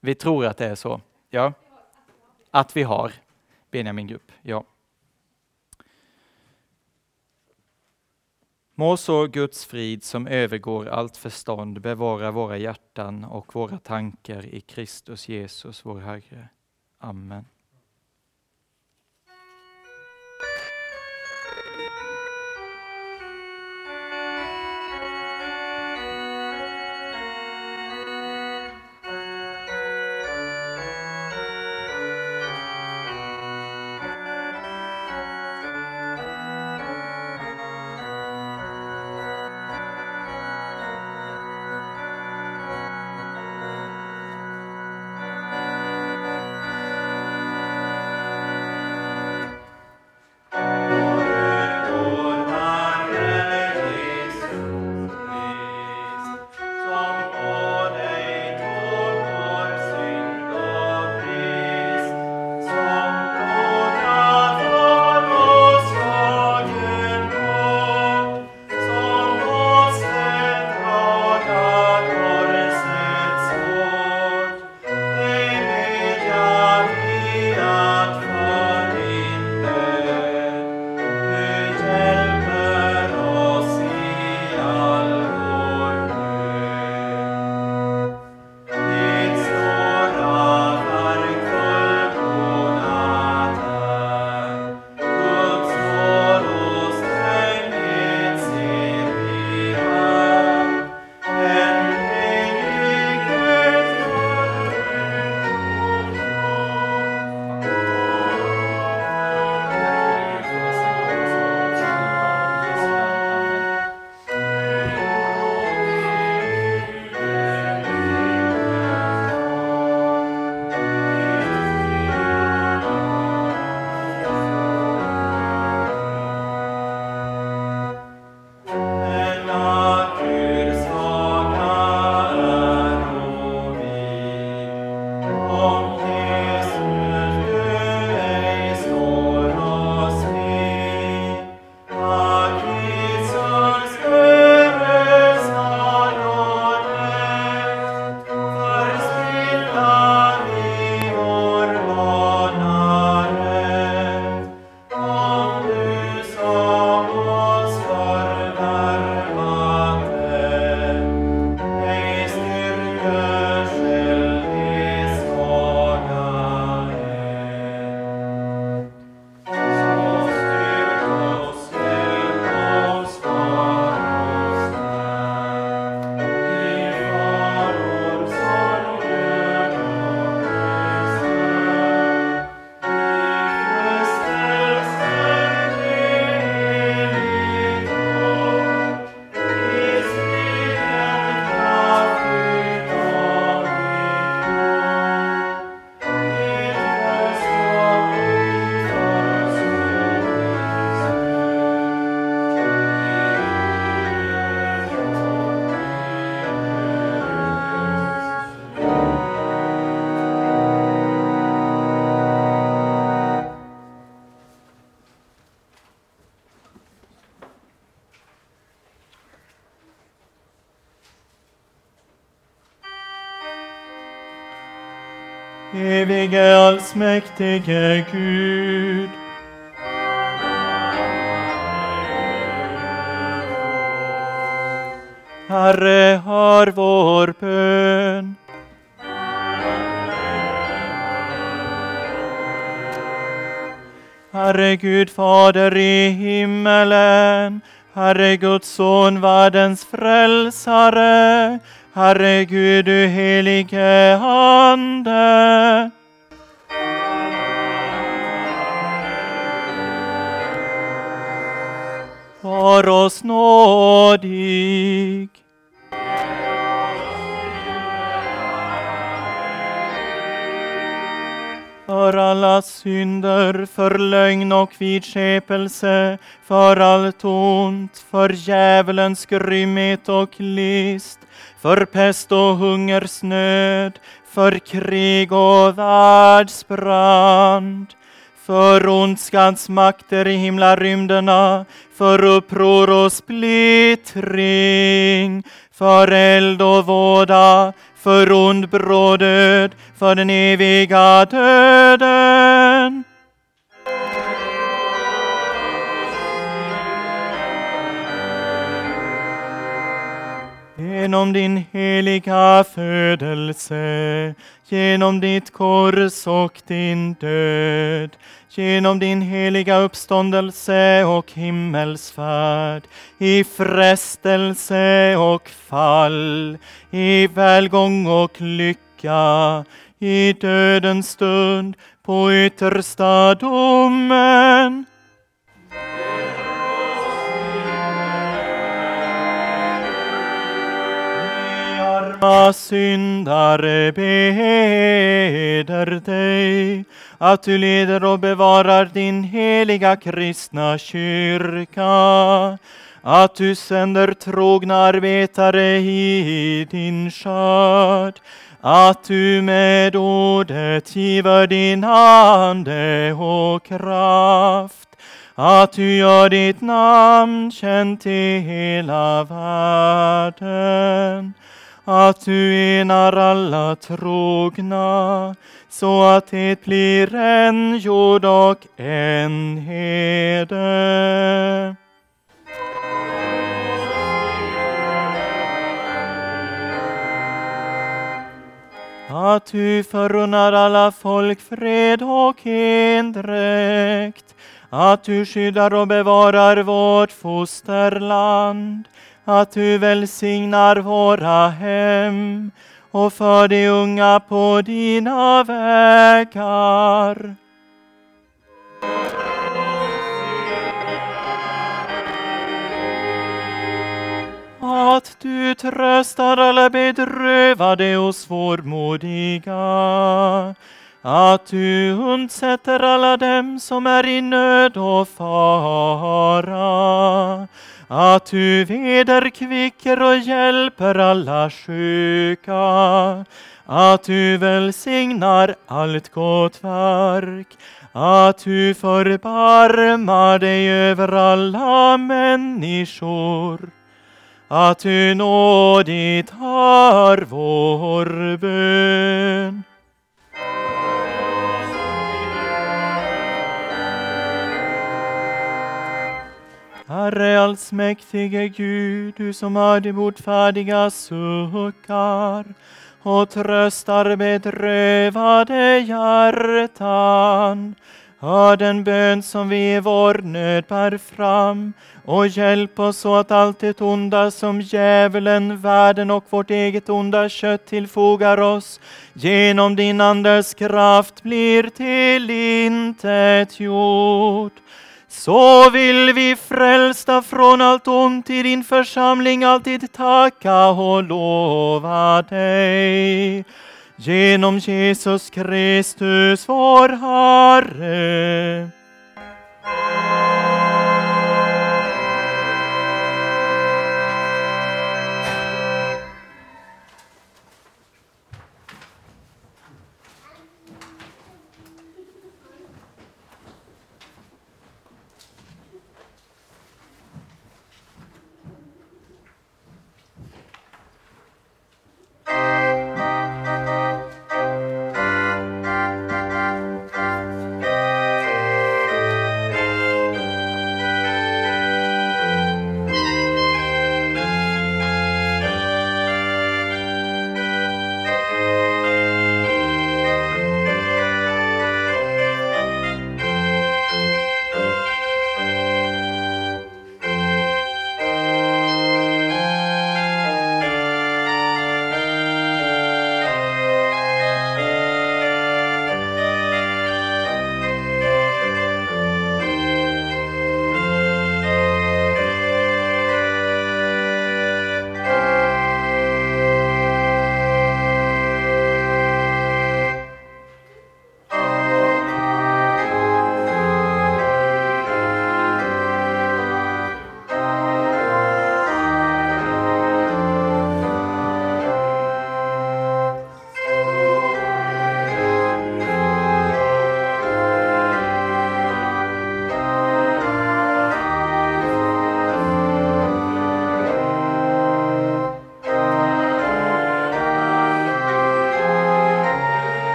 Vi tror att det är så. Ja. Att vi har Benjamingrupp, ja. Må så Guds frid som övergår allt förstånd bevara våra hjärtan och våra tankar i Kristus Jesus, vår Herre. Amen. Helige allsmäktige Gud. Herre, hör vår bön. Herre Gud, Fader i himmelen, Herre Guds son, världens frälsare, Herre Gud, du helige Ande. Var oss nådig. för alla synder, för lögn och vidskepelse, för allt ont, för djävulens grymhet och list, för pest och hungersnöd, för krig och världsbrand, för ondskans makter i himlarymderna, för uppror och splittring, för eld och våda, för ond brådöd, för den eviga döden. Genom din heliga födelse, genom ditt kors och din död, genom din heliga uppståndelse och himmelsfärd, i frestelse och fall, i välgång och lycka, i dödens stund, på yttersta domen. Alla syndare beder dig att du leder och bevarar din heliga kristna kyrka. Att du sänder trogna arbetare i din skörd. Att du med ordet giver din ande och kraft. Att du gör ditt namn känt i hela världen att du enar alla trogna så att det blir en jord och en hede. Att du förunnar alla folk fred och endräkt, att du skyddar och bevarar vårt fosterland, att du välsignar våra hem och för de unga på dina vägar. Att du tröstar alla bedrövade och svårmodiga. Att du undsätter alla dem som är i nöd och fara att du vederkvicker och hjälper alla sjuka, att du välsignar allt gott verk, att du förbarmar dig över alla människor, att du nådigt har vår bön. Herre allsmäktige Gud, du som hör de botfärdiga suckar och tröstar bedrövade hjärtan. Hör den bön som vi i vår nöd bär fram och hjälp oss så att allt det onda som djävulen, världen och vårt eget onda kött tillfogar oss genom din Andes kraft blir till intet gjort så vill vi frälsta från allt ont i din församling alltid tacka och lova dig. Genom Jesus Kristus vår Herre. Música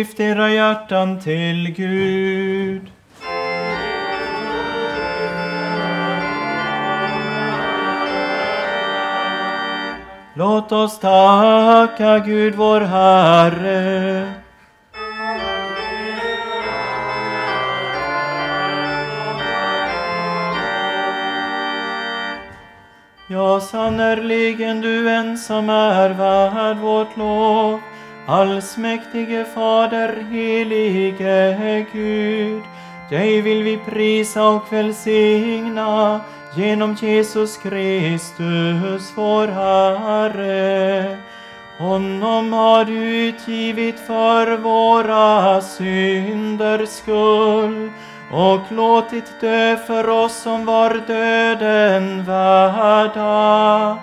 lyft era hjärtan till Gud. Låt oss tacka Gud vår Herre. Ja, sannerligen du ensam är värd. Allsmäktige Fader, helige Gud. Dig vill vi prisa och välsigna genom Jesus Kristus, vår Herre. Honom har du utgivit för våra synders skull och låtit dö för oss som var döden värda,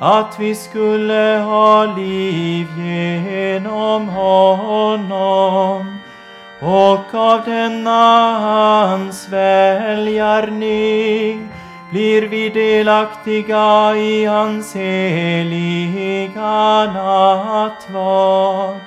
att vi skulle ha liv genom honom. Och av denna hans välgärning blir vi delaktiga i hans heliga nattvard.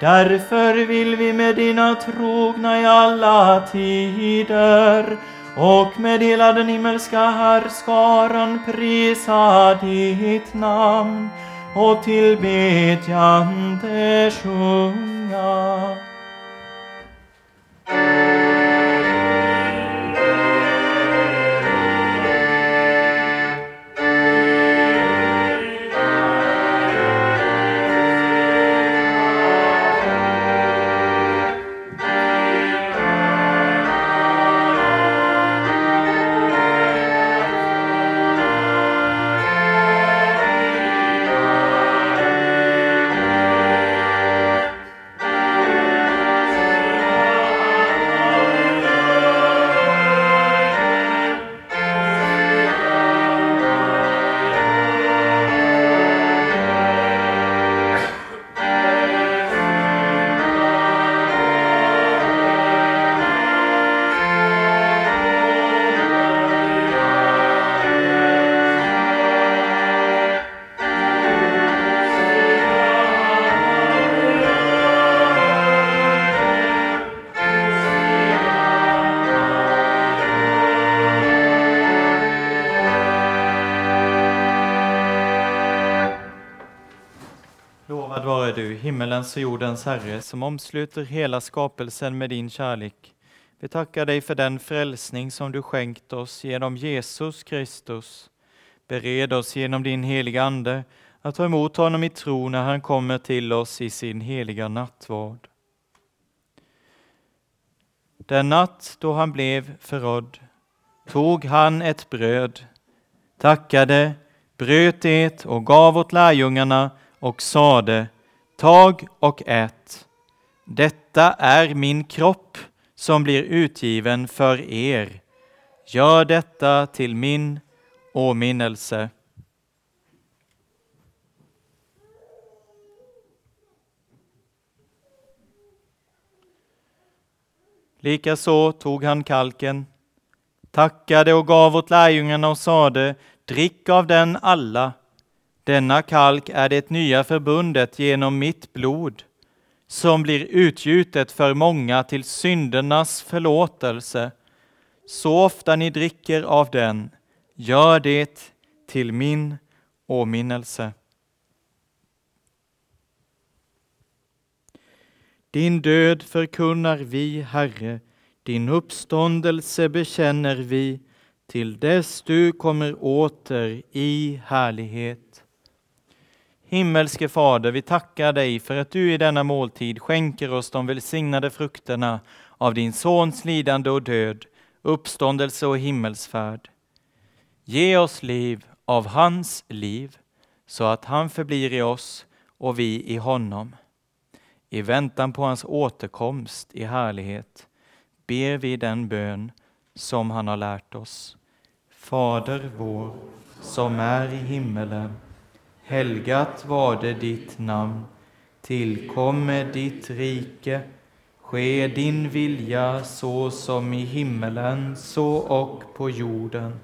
Därför vill vi med dina trogna i alla tider och med hela den himmelska härskaran prisa ditt namn och tillbedjande sjunga. Himmelens och jordens Herre, som omsluter hela skapelsen med din kärlek. Vi tackar dig för den frälsning som du skänkt oss genom Jesus Kristus. Bered oss genom din heliga Ande att ta emot honom i tro när han kommer till oss i sin heliga nattvard. Den natt då han blev förrådd tog han ett bröd, tackade, bröt det och gav åt lärjungarna och sade Tag och ät. Detta är min kropp som blir utgiven för er. Gör detta till min åminnelse. Likaså tog han kalken, tackade och gav åt lärjungarna och sade Drick av den alla. Denna kalk är det nya förbundet genom mitt blod, som blir utgjutet för många till syndernas förlåtelse. Så ofta ni dricker av den, gör det till min åminnelse. Din död förkunnar vi, Herre, din uppståndelse bekänner vi, till dess du kommer åter i härlighet. Himmelske Fader, vi tackar dig för att du i denna måltid skänker oss de välsignade frukterna av din Sons lidande och död, uppståndelse och himmelsfärd. Ge oss liv av hans liv, så att han förblir i oss och vi i honom. I väntan på hans återkomst i härlighet ber vi den bön som han har lärt oss. Fader vår, som är i himmelen. Helgat var det ditt namn. Tillkomme ditt rike. Ske din vilja så som i himmelen, så och på jorden.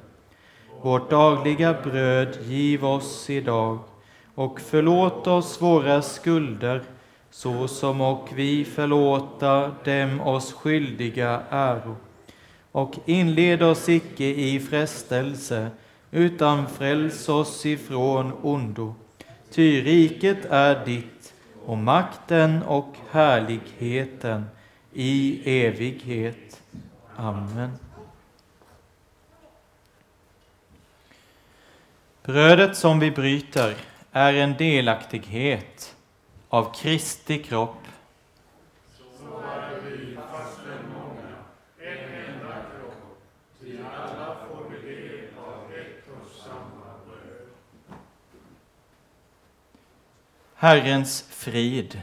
Vårt dagliga bröd giv oss idag och förlåt oss våra skulder så som och vi förlåta dem oss skyldiga äro. Och inled oss icke i frestelse, utan fräls oss ifrån ondo. Ty riket är ditt, och makten och härligheten i evighet. Amen. Brödet som vi bryter är en delaktighet av Kristi kropp. Herrens frid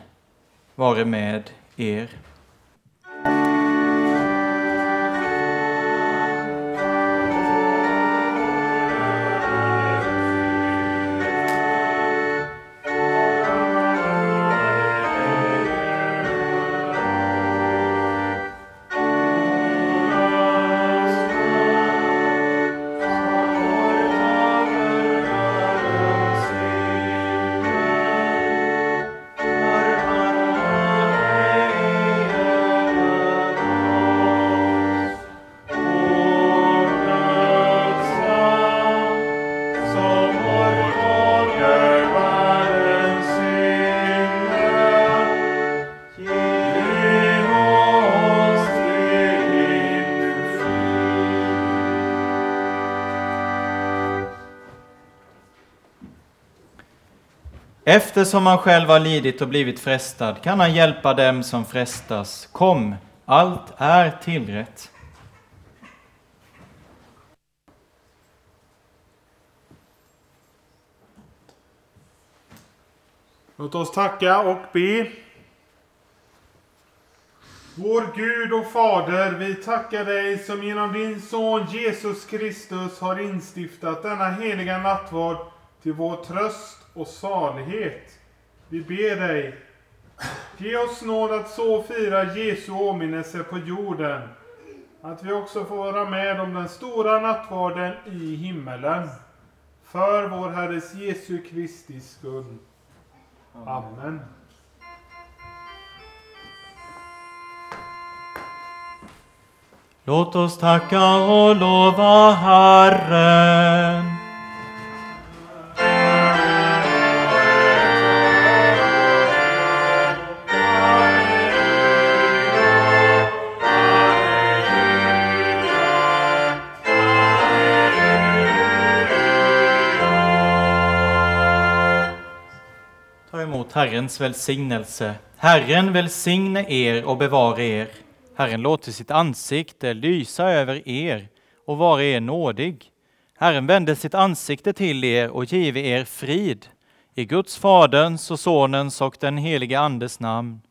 vare med er. Eftersom han själv har lidit och blivit frestad kan han hjälpa dem som frestas. Kom, allt är tillrätt. Låt oss tacka och be. Vår Gud och Fader, vi tackar dig som genom din Son Jesus Kristus har instiftat denna heliga nattvard till vår tröst och salighet. Vi ber dig, ge oss nåd att så fira Jesu åminnelse på jorden, att vi också får vara med om den stora nattvarden i himmelen. För vår Herres Jesu Kristi skull. Amen. Låt oss tacka och lova Herren. Herrens välsignelse. Herren välsigne er och bevara er. Herren låter sitt ansikte lysa över er och vara er nådig. Herren vände sitt ansikte till er och give er frid. I Guds Faderns och Sonens och den helige Andes namn.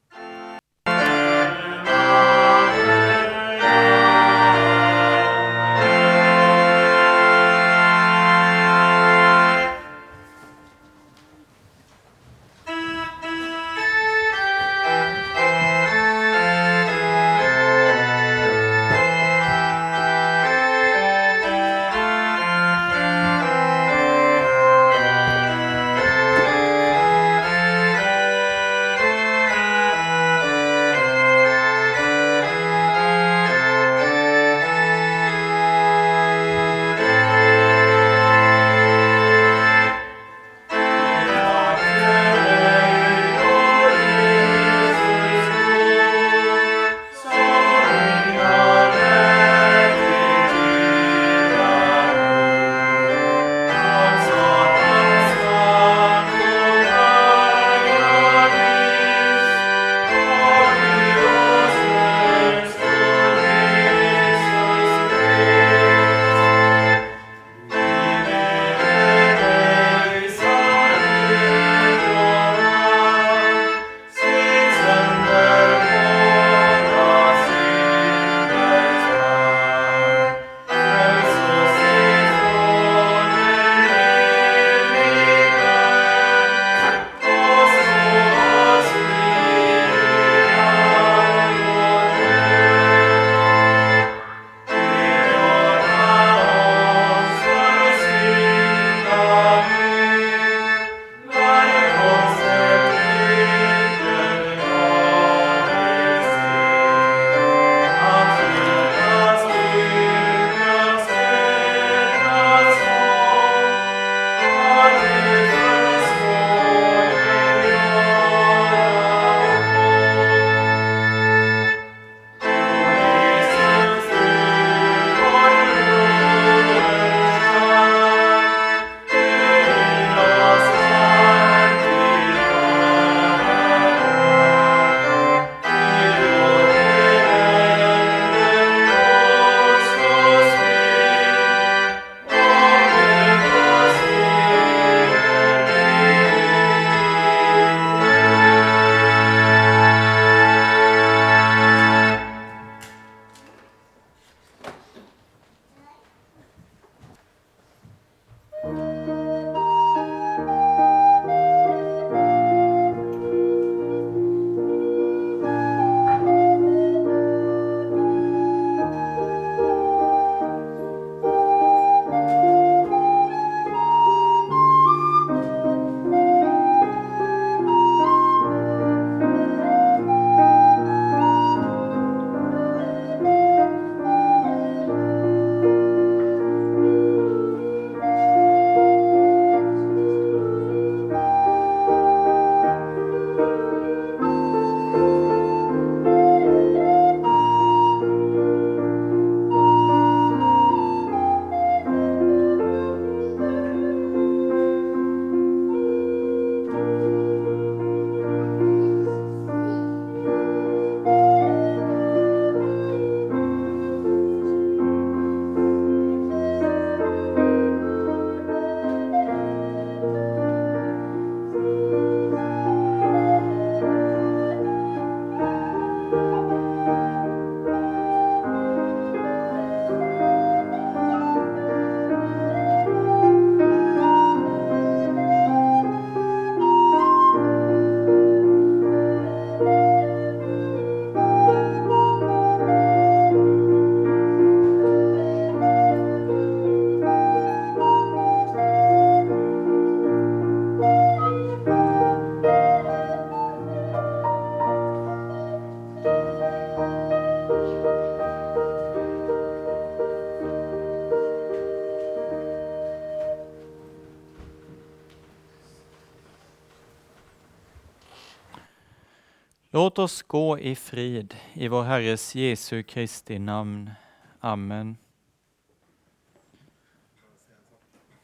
Låt oss gå i frid i vår Herres Jesu Kristi namn. Amen.